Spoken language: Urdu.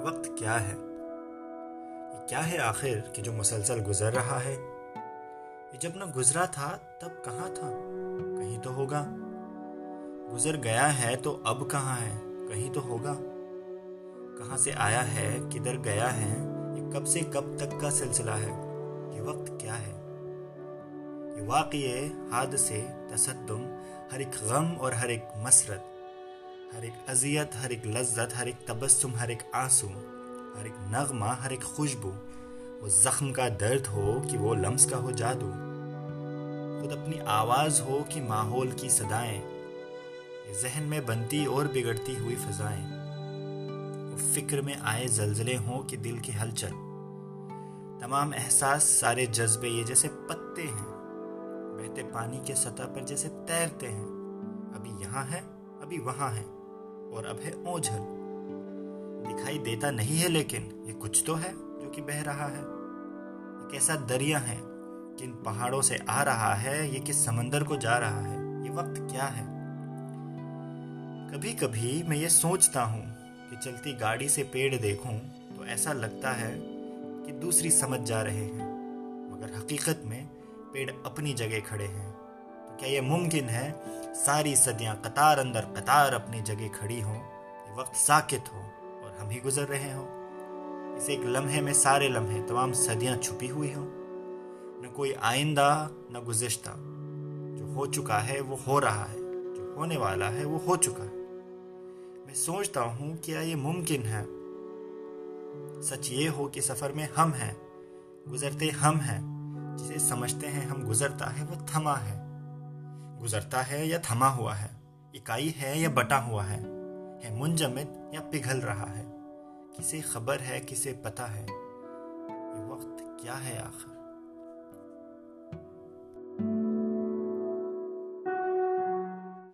یہ وقت کیا ہے؟ یہ کیا ہے آخر کہ جو مسلسل گزر رہا ہے؟ یہ جب نہ گزرا تھا، تب کہاں تھا؟ کہیں تو ہوگا۔ گزر گیا ہے تو اب کہاں ہے؟ کہیں تو ہوگا۔ کہاں سے آیا ہے، کدھر گیا ہے، یہ کب سے کب تک کا سلسلہ ہے؟ یہ وقت کیا ہے؟ یہ واقعے حادثے تصدم ہر ایک غم اور ہر ایک مسرت۔ ہر ایک اذیت، ہر ایک لذت، ہر ایک تبسم، ہر ایک آنسو، ہر ایک نغمہ، ہر ایک خوشبو، وہ زخم کا درد ہو کہ وہ لمس کا ہو جادو۔ خود اپنی آواز ہو کہ ماحول کی صدائیں ذہن میں بنتی اور بگڑتی ہوئی فضائیں۔ وہ فکر میں آئے زلزلے ہوں کہ دل کی ہلچل۔ تمام احساس سارے جذبے یہ جیسے پتے ہیں۔ بہتے پانی کے سطح پر جیسے تیرتے ہیں۔ ابھی یہاں ہے، ابھی وہاں ہے۔ اور اب ہے اوجھل۔ دکھائی دیتا نہیں ہے لیکن یہ کچھ تو ہے جو کہ بہ رہا ہے۔ ایک ایسا دریا ہے کن پہاڑوں سے آ رہا ہے، یہ کس سمندر کو جا رہا ہے؟ یہ وقت کیا ہے؟ کبھی کبھی میں یہ سوچتا ہوں کہ چلتی گاڑی سے پیڑ دیکھوں تو ایسا لگتا ہے کہ دوسری سمجھ جا رہے ہیں۔ مگر حقیقت میں پیڑ اپنی جگہ کھڑے ہیں۔ تو کیا یہ ممکن ہے ساری صدیاں قطار اندر قطار اپنی جگہ کھڑی ہوں، یہ وقت ساکت ہو اور ہم ہی گزر رہے ہوں۔ اس ایک لمحے میں سارے لمحے، تمام صدیاں چھپی ہوئی ہوں۔ نہ کوئی آئندہ، نہ گزشتہ۔ جو ہو چکا ہے وہ ہو رہا ہے، جو ہونے والا ہے وہ ہو چکا ہے۔ میں سوچتا ہوں کیا یہ ممکن ہے؟ سچ یہ ہو کہ سفر میں ہم ہیں، گزرتے ہم ہیں۔ جسے سمجھتے ہیں ہم گزرتا ہے، وہ تھما ہے۔ گزرتا ہے یا تھما ہوا ہے، اکائی ہے یا بٹا ہوا ہے ہے منجمد یا پگھل رہا ہے۔ کسے خبر ہے، کسے پتہ ہے۔ یہ وقت کیا ہے آخر؟